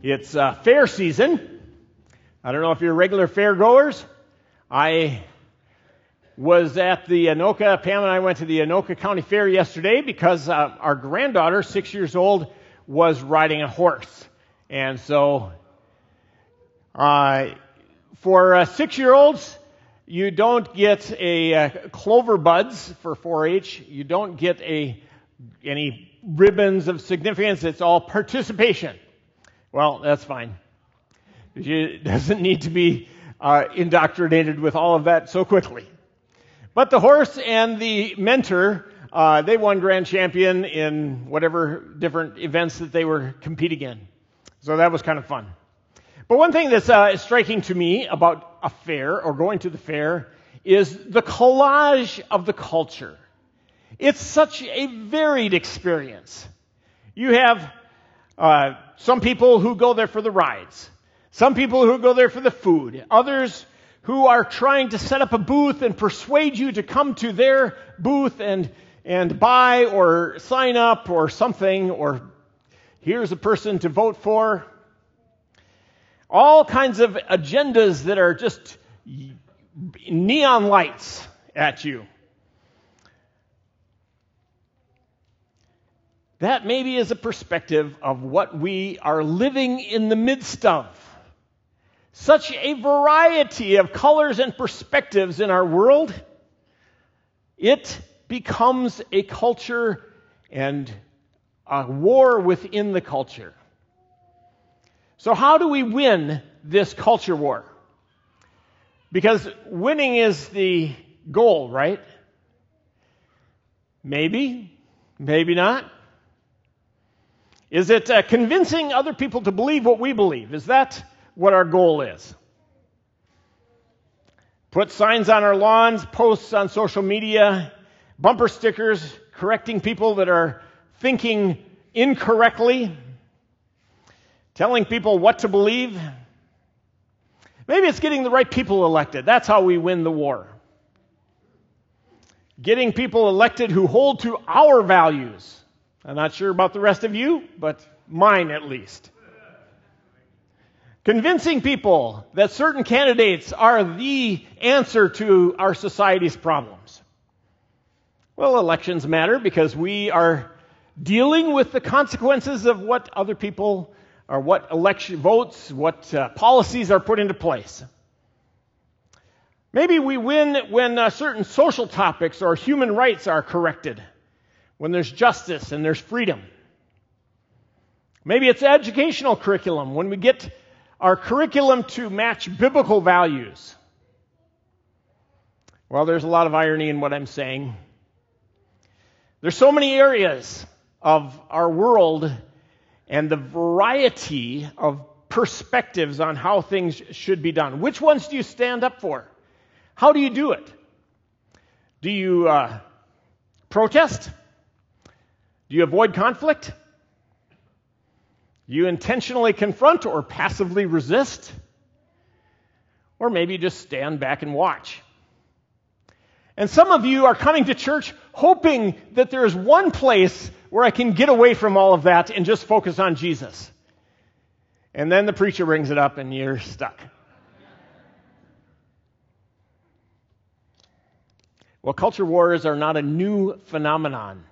It's uh, fair season. I don't know if you're regular fair goers. I was at the Anoka, Pam and I went to the Anoka County Fair yesterday because uh, our granddaughter, six years old, was riding a horse. And so, uh, for uh, six year olds, you don't get a uh, clover buds for 4-H. You don't get a any ribbons of significance. It's all participation. Well, that's fine. It doesn't need to be uh, indoctrinated with all of that so quickly. But the horse and the mentor, uh, they won grand champion in whatever different events that they were competing in. So that was kind of fun. But one thing that's uh, striking to me about a fair or going to the fair is the collage of the culture. It's such a varied experience. You have uh, some people who go there for the rides, some people who go there for the food, others who are trying to set up a booth and persuade you to come to their booth and, and buy or sign up or something, or here's a person to vote for. All kinds of agendas that are just neon lights at you. That maybe is a perspective of what we are living in the midst of. Such a variety of colors and perspectives in our world. It becomes a culture and a war within the culture. So, how do we win this culture war? Because winning is the goal, right? Maybe, maybe not. Is it uh, convincing other people to believe what we believe? Is that what our goal is? Put signs on our lawns, posts on social media, bumper stickers correcting people that are thinking incorrectly, telling people what to believe. Maybe it's getting the right people elected. That's how we win the war. Getting people elected who hold to our values I'm not sure about the rest of you, but mine at least. Convincing people that certain candidates are the answer to our society's problems. Well, elections matter because we are dealing with the consequences of what other people or what election votes, what uh, policies are put into place. Maybe we win when uh, certain social topics or human rights are corrected when there's justice and there's freedom. Maybe it's educational curriculum, when we get our curriculum to match biblical values. Well, there's a lot of irony in what I'm saying. There's so many areas of our world and the variety of perspectives on how things should be done. Which ones do you stand up for? How do you do it? Do you uh, protest? Do you avoid conflict? Do you intentionally confront or passively resist? Or maybe just stand back and watch. And some of you are coming to church hoping that there is one place where I can get away from all of that and just focus on Jesus. And then the preacher brings it up and you're stuck. Well, culture wars are not a new phenomenon.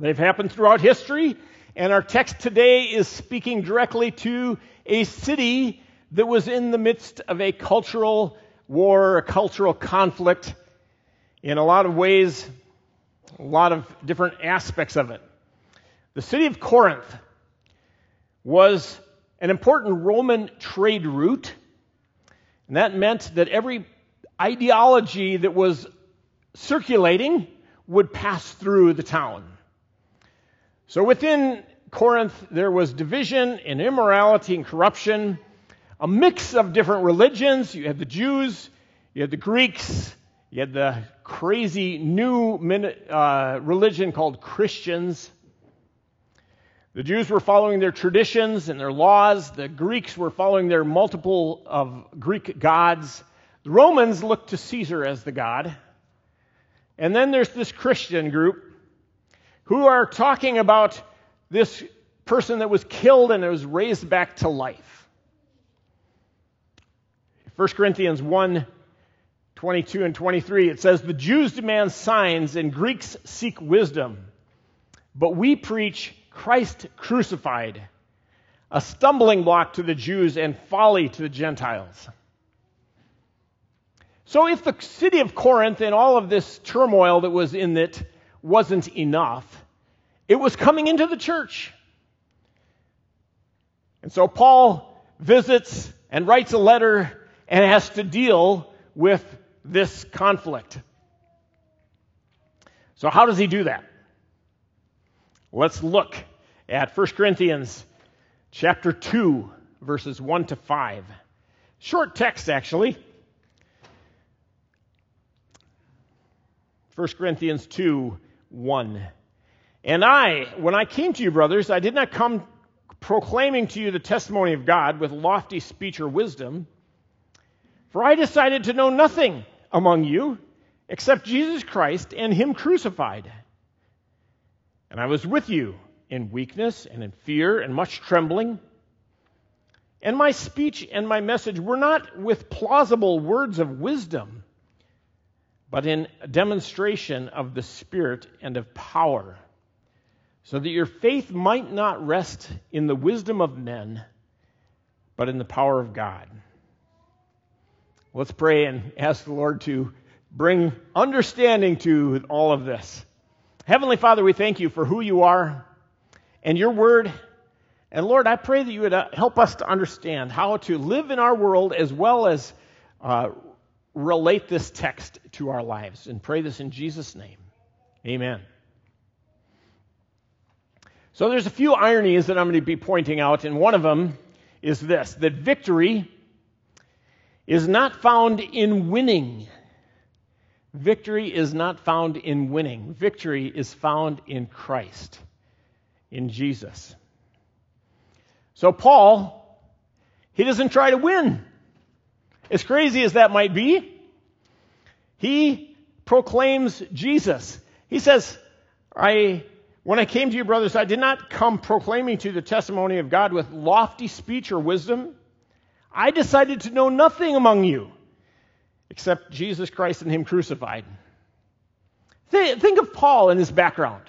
They've happened throughout history, and our text today is speaking directly to a city that was in the midst of a cultural war, a cultural conflict, in a lot of ways, a lot of different aspects of it. The city of Corinth was an important Roman trade route, and that meant that every ideology that was circulating would pass through the town. So within Corinth, there was division and immorality and corruption, a mix of different religions. You had the Jews, you had the Greeks, you had the crazy new uh, religion called Christians. The Jews were following their traditions and their laws. The Greeks were following their multiple of Greek gods. The Romans looked to Caesar as the god. And then there's this Christian group who are talking about this person that was killed and was raised back to life. 1 Corinthians 1 22 and 23, it says, The Jews demand signs and Greeks seek wisdom, but we preach Christ crucified, a stumbling block to the Jews and folly to the Gentiles. So, if the city of Corinth and all of this turmoil that was in it wasn't enough, it was coming into the church. And so Paul visits and writes a letter and has to deal with this conflict. So, how does he do that? Let's look at 1 Corinthians chapter 2, verses 1 to 5. Short text, actually. 1 Corinthians 2, 1. And I, when I came to you, brothers, I did not come proclaiming to you the testimony of God with lofty speech or wisdom, for I decided to know nothing among you except Jesus Christ and Him crucified. And I was with you in weakness and in fear and much trembling. And my speech and my message were not with plausible words of wisdom, but in demonstration of the Spirit and of power so that your faith might not rest in the wisdom of men, but in the power of God. Let's pray and ask the Lord to bring understanding to all of this. Heavenly Father, we thank you for who you are and your word. And Lord, I pray that you would uh, help us to understand how to live in our world as well as uh, relate this text to our lives. And pray this in Jesus' name. Amen. So there's a few ironies that I'm going to be pointing out, and one of them is this that victory is not found in winning. Victory is not found in winning. Victory is found in Christ, in Jesus. So, Paul, he doesn't try to win. As crazy as that might be, he proclaims Jesus. He says, I when I came to you, brothers, I did not come proclaiming to you the testimony of God with lofty speech or wisdom. I decided to know nothing among you except Jesus Christ and Him crucified. Think of Paul and his background.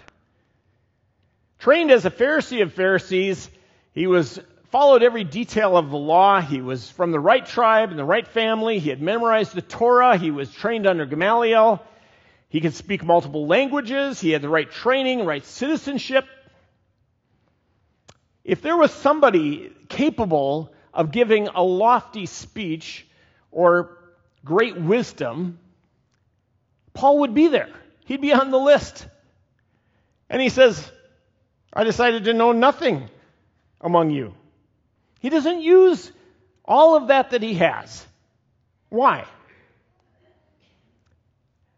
Trained as a Pharisee of Pharisees, he was followed every detail of the law. He was from the right tribe and the right family. He had memorized the Torah. He was trained under Gamaliel. He could speak multiple languages. He had the right training, right citizenship. If there was somebody capable of giving a lofty speech or great wisdom, Paul would be there. He'd be on the list. And he says, I decided to know nothing among you. He doesn't use all of that that he has. Why?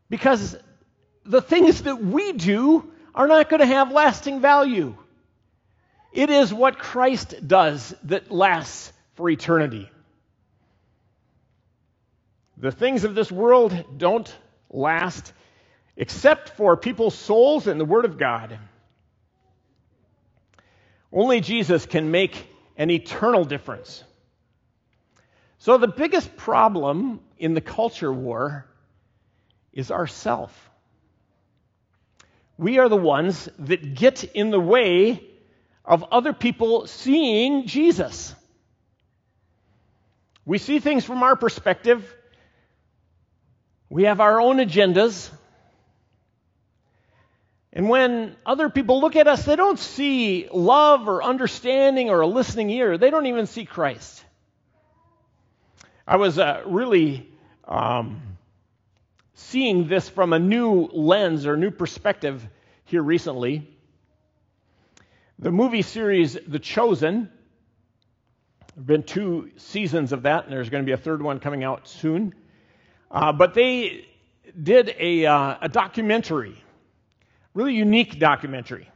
Because the things that we do are not going to have lasting value. It is what Christ does that lasts for eternity. The things of this world don't last except for people's souls and the Word of God. Only Jesus can make an eternal difference. So, the biggest problem in the culture war is ourself. We are the ones that get in the way of other people seeing Jesus. We see things from our perspective. We have our own agendas. And when other people look at us, they don't see love or understanding or a listening ear. They don't even see Christ. I was uh, really um, seeing this from a new lens or new perspective here recently. The movie series The Chosen, there have been two seasons of that, and there's going to be a third one coming out soon. Uh, but they did a, uh, a documentary, really unique documentary.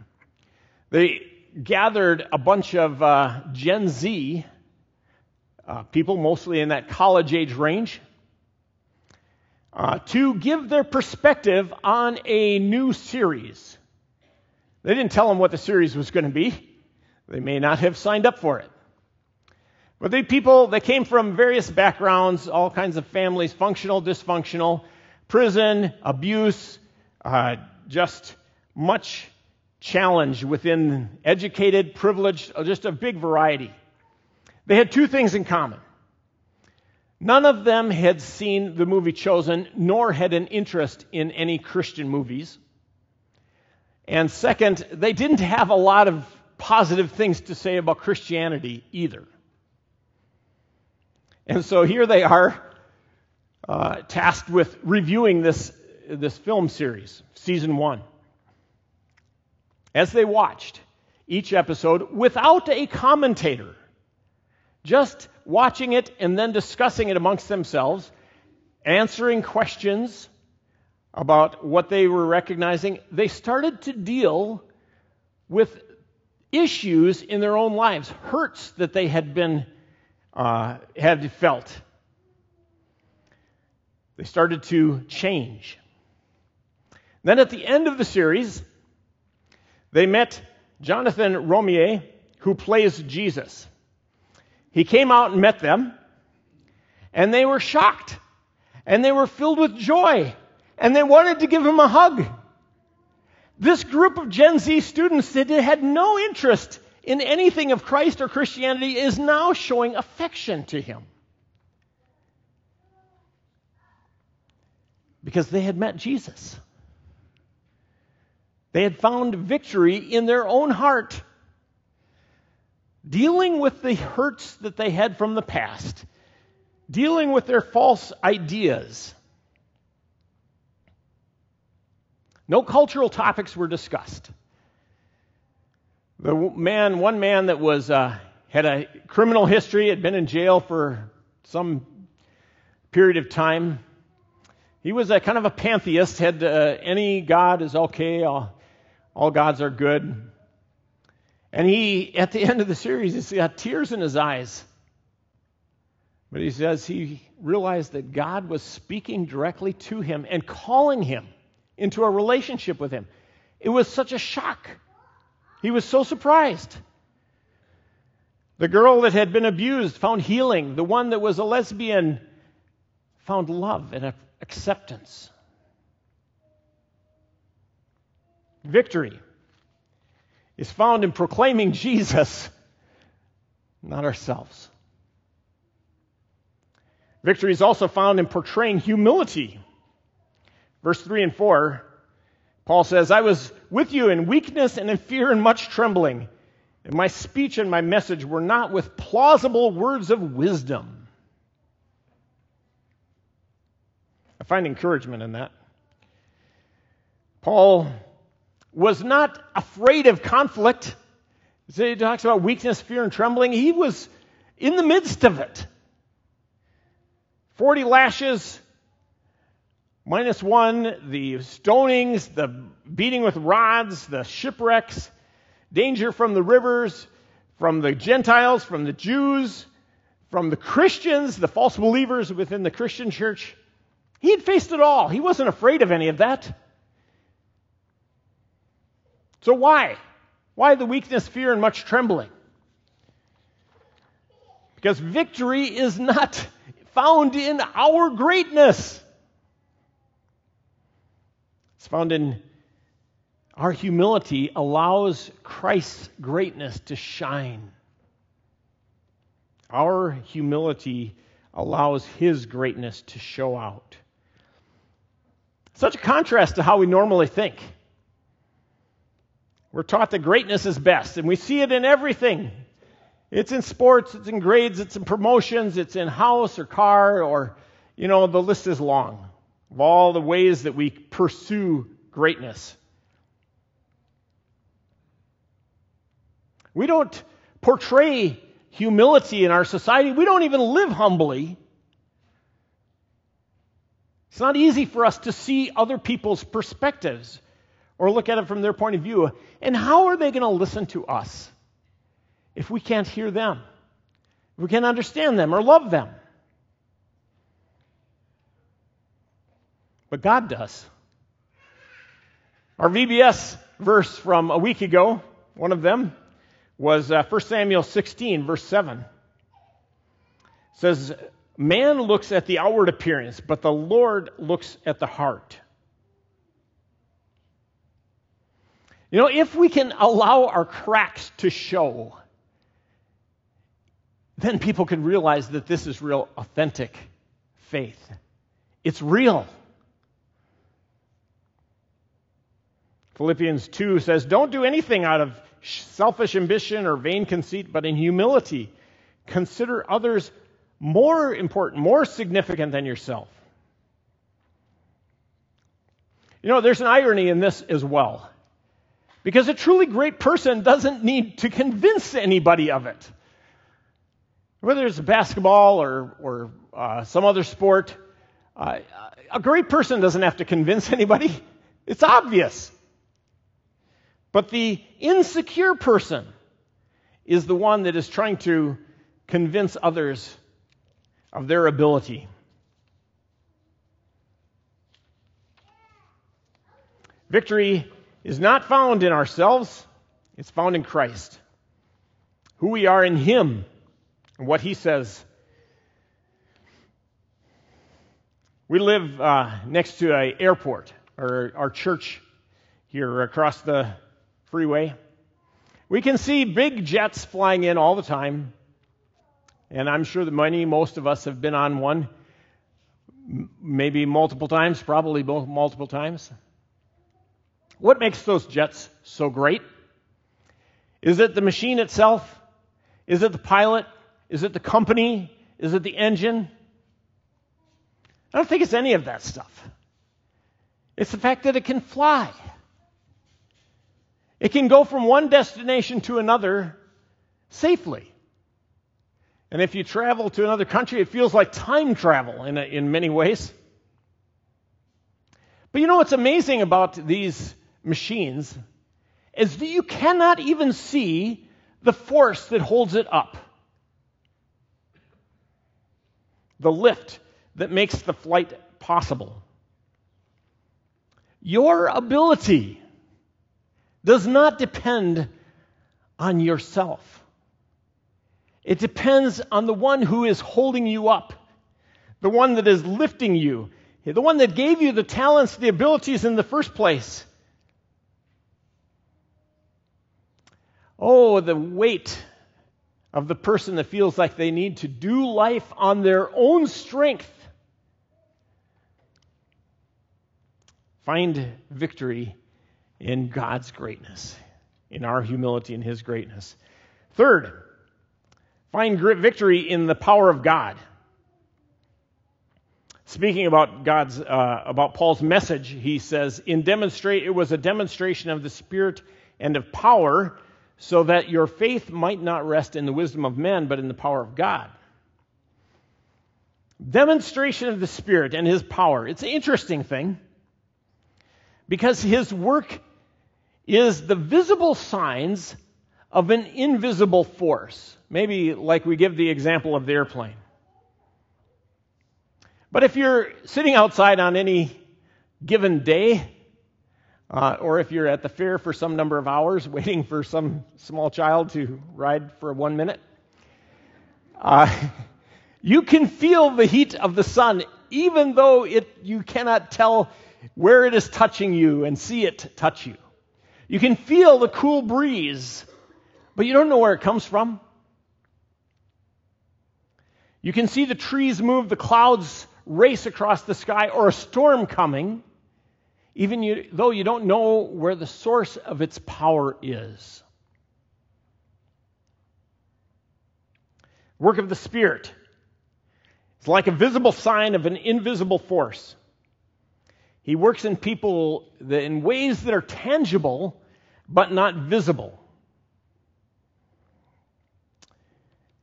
They gathered a bunch of uh, Gen Z uh, people, mostly in that college age range, uh, to give their perspective on a new series. They didn't tell them what the series was going to be. They may not have signed up for it. But they people that came from various backgrounds, all kinds of families, functional, dysfunctional, prison, abuse, uh, just much challenge within educated, privileged, just a big variety. They had two things in common. None of them had seen the movie Chosen, nor had an interest in any Christian movies. And second, they didn't have a lot of positive things to say about Christianity either. And so here they are, uh, tasked with reviewing this, this film series, season one. As they watched each episode without a commentator, just watching it and then discussing it amongst themselves, answering questions about what they were recognizing, they started to deal with issues in their own lives, hurts that they had been uh, had felt. They started to change. Then at the end of the series, they met Jonathan Roumie, who plays Jesus. He came out and met them, and they were shocked, and they were filled with joy, and they wanted to give him a hug. This group of Gen Z students that had no interest in anything of Christ or Christianity is now showing affection to him. Because they had met Jesus. They had found victory in their own heart, dealing with the hurts that they had from the past, dealing with their false ideas. No cultural topics were discussed. The man, one man that was uh, had a criminal history, had been in jail for some period of time. He was a kind of a pantheist. Had uh, any god is okay. All, all gods are good. And he, at the end of the series, he's got tears in his eyes. But he says he realized that God was speaking directly to him and calling him into a relationship with him. It was such a shock. He was so surprised. The girl that had been abused found healing. The one that was a lesbian found love and acceptance. Victory is found in proclaiming Jesus, not ourselves. Victory is also found in portraying humility. Verse 3 and 4 Paul says, I was with you in weakness and in fear and much trembling. And my speech and my message were not with plausible words of wisdom. I find encouragement in that. Paul was not afraid of conflict. He talks about weakness, fear, and trembling. He was in the midst of it. 40 lashes, minus one, the stonings, the beating with rods, the shipwrecks, danger from the rivers, from the Gentiles, from the Jews, from the Christians, the false believers within the Christian church. He had faced it all. He wasn't afraid of any of that. So why? Why the weakness, fear, and much trembling? Because victory is not found in our greatness. It's found in our humility allows Christ's greatness to shine. Our humility allows his greatness to show out. Such a contrast to how we normally think. We're taught that greatness is best, and we see it in everything. It's in sports, it's in grades, it's in promotions, it's in house or car, or, you know, the list is long of all the ways that we pursue greatness. We don't portray humility in our society. We don't even live humbly. It's not easy for us to see other people's perspectives or look at it from their point of view. And how are they going to listen to us if we can't hear them? If we can't understand them or love them? but God does. Our VBS verse from a week ago, one of them, was uh, 1 Samuel 16, verse 7. It says, Man looks at the outward appearance, but the Lord looks at the heart. You know, if we can allow our cracks to show, then people can realize that this is real, authentic faith. It's real. Philippians 2 says, Don't do anything out of selfish ambition or vain conceit, but in humility, consider others more important, more significant than yourself. You know, there's an irony in this as well. Because a truly great person doesn't need to convince anybody of it. Whether it's basketball or, or uh, some other sport, uh, a great person doesn't have to convince anybody. It's obvious. But the insecure person is the one that is trying to convince others of their ability. Victory is not found in ourselves, it's found in Christ. Who we are in Him and what He says. We live uh, next to an airport, or our church here across the freeway. We can see big jets flying in all the time. And I'm sure that many, most of us have been on one, maybe multiple times, probably multiple times. What makes those jets so great? Is it the machine itself? Is it the pilot? Is it the company? Is it the engine? I don't think it's any of that stuff. It's the fact that it can fly. It can go from one destination to another safely. And if you travel to another country, it feels like time travel in, in many ways. But you know what's amazing about these machines is that you cannot even see the force that holds it up. The lift that makes the flight possible. Your ability does not depend on yourself. It depends on the one who is holding you up, the one that is lifting you, the one that gave you the talents, the abilities in the first place. Oh, the weight of the person that feels like they need to do life on their own strength. Find victory in God's greatness, in our humility and His greatness. Third, Find victory in the power of God. Speaking about God's, uh, about Paul's message, he says, "In demonstrate, it was a demonstration of the Spirit and of power, so that your faith might not rest in the wisdom of men, but in the power of God." Demonstration of the Spirit and His power. It's an interesting thing because His work is the visible signs of an invisible force. Maybe like we give the example of the airplane. But if you're sitting outside on any given day, uh, or if you're at the fair for some number of hours waiting for some small child to ride for one minute, uh, you can feel the heat of the sun even though it, you cannot tell where it is touching you and see it touch you. You can feel the cool breeze, but you don't know where it comes from. You can see the trees move, the clouds race across the sky, or a storm coming, even you, though you don't know where the source of its power is. Work of the Spirit. is like a visible sign of an invisible force. He works in people in ways that are tangible but not visible.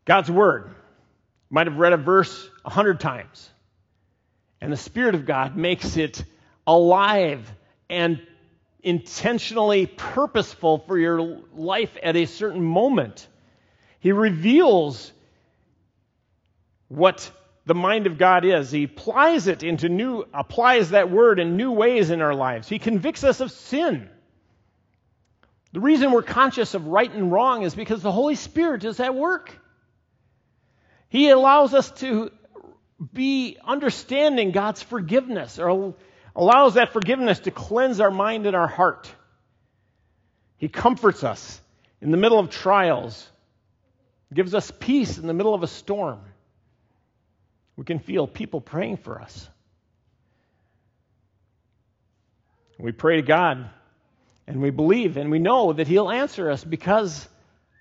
God's Word might have read a verse a hundred times. And the Spirit of God makes it alive and intentionally purposeful for your life at a certain moment. He reveals what the mind of God is. He applies it into new, applies that word in new ways in our lives. He convicts us of sin. The reason we're conscious of right and wrong is because the Holy Spirit is at work. He allows us to be understanding God's forgiveness or allows that forgiveness to cleanse our mind and our heart. He comforts us in the middle of trials, gives us peace in the middle of a storm. We can feel people praying for us. We pray to God and we believe and we know that He'll answer us because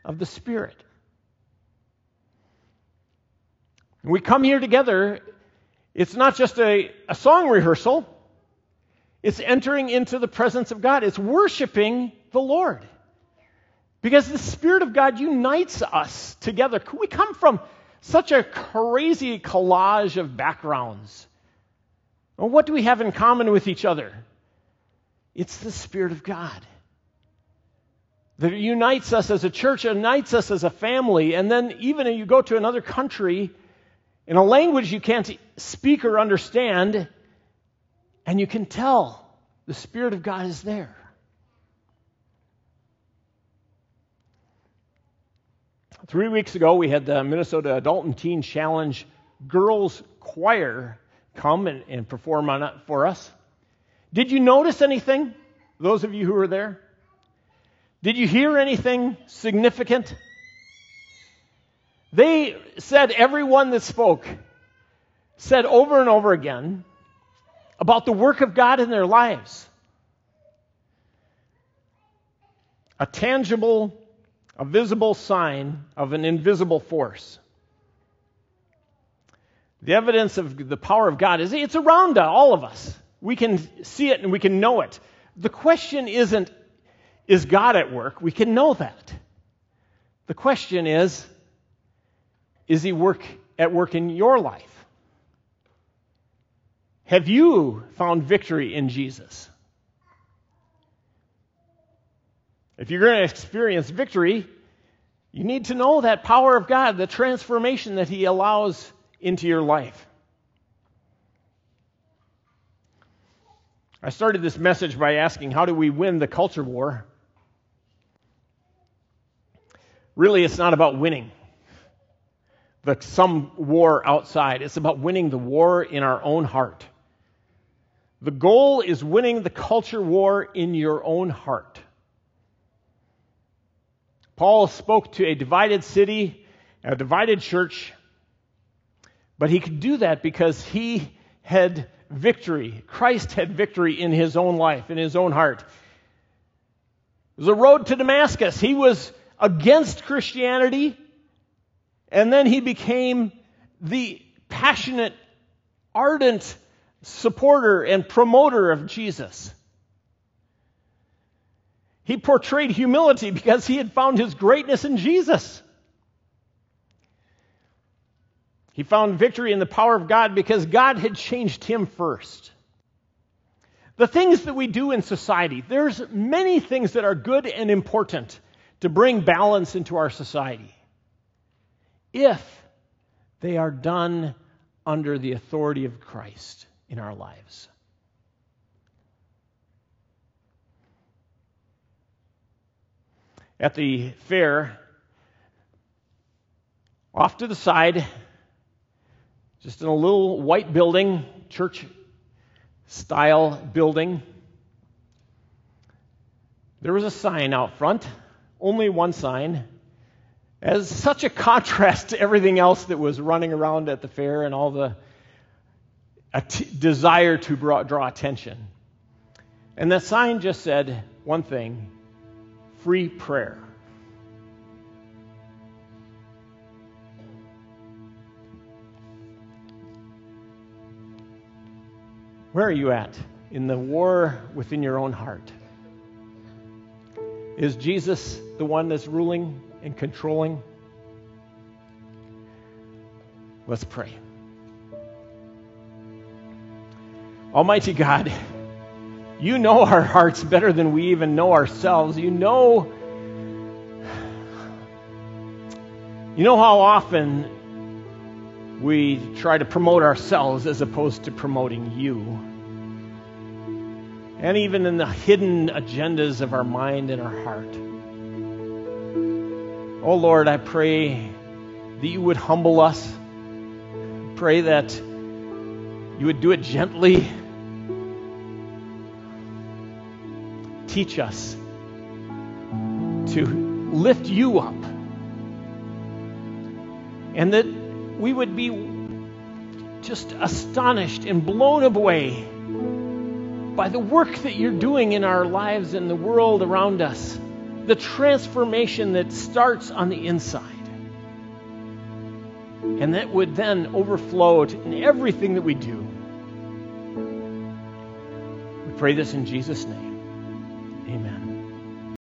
of the Spirit. we come here together, it's not just a, a song rehearsal, it's entering into the presence of God, it's worshiping the Lord. Because the Spirit of God unites us together. We come from such a crazy collage of backgrounds. Well, what do we have in common with each other? It's the Spirit of God that unites us as a church, unites us as a family. And then, even if you go to another country in a language you can't speak or understand, and you can tell the Spirit of God is there. Three weeks ago, we had the Minnesota Adult and Teen Challenge Girls Choir come and, and perform on for us. Did you notice anything, those of you who were there? Did you hear anything significant? They said, everyone that spoke said over and over again about the work of God in their lives. A tangible a visible sign of an invisible force. The evidence of the power of God is it's around all of us. We can see it and we can know it. The question isn't, is God at work? We can know that. The question is, is He work at work in your life? Have you found victory in Jesus? If you're going to experience victory, you need to know that power of God, the transformation that He allows into your life. I started this message by asking, How do we win the culture war? Really, it's not about winning the, some war outside, it's about winning the war in our own heart. The goal is winning the culture war in your own heart. Paul spoke to a divided city, a divided church, but he could do that because he had victory. Christ had victory in his own life, in his own heart. It was a road to Damascus. He was against Christianity, and then he became the passionate, ardent supporter and promoter of Jesus. He portrayed humility because he had found his greatness in Jesus. He found victory in the power of God because God had changed him first. The things that we do in society, there's many things that are good and important to bring balance into our society. If they are done under the authority of Christ in our lives. at the fair, off to the side, just in a little white building, church style building, there was a sign out front, only one sign, as such a contrast to everything else that was running around at the fair and all the desire to draw attention. And that sign just said one thing free prayer. Where are you at in the war within your own heart? Is Jesus the one that's ruling and controlling? Let's pray. Almighty God, you know our hearts better than we even know ourselves. You know You know how often we try to promote ourselves as opposed to promoting you. and even in the hidden agendas of our mind and our heart. Oh Lord, I pray that you would humble us. Pray that you would do it gently. Teach us to lift you up. And that we would be just astonished and blown away by the work that you're doing in our lives and the world around us, the transformation that starts on the inside. And that would then overflow in everything that we do. We pray this in Jesus' name.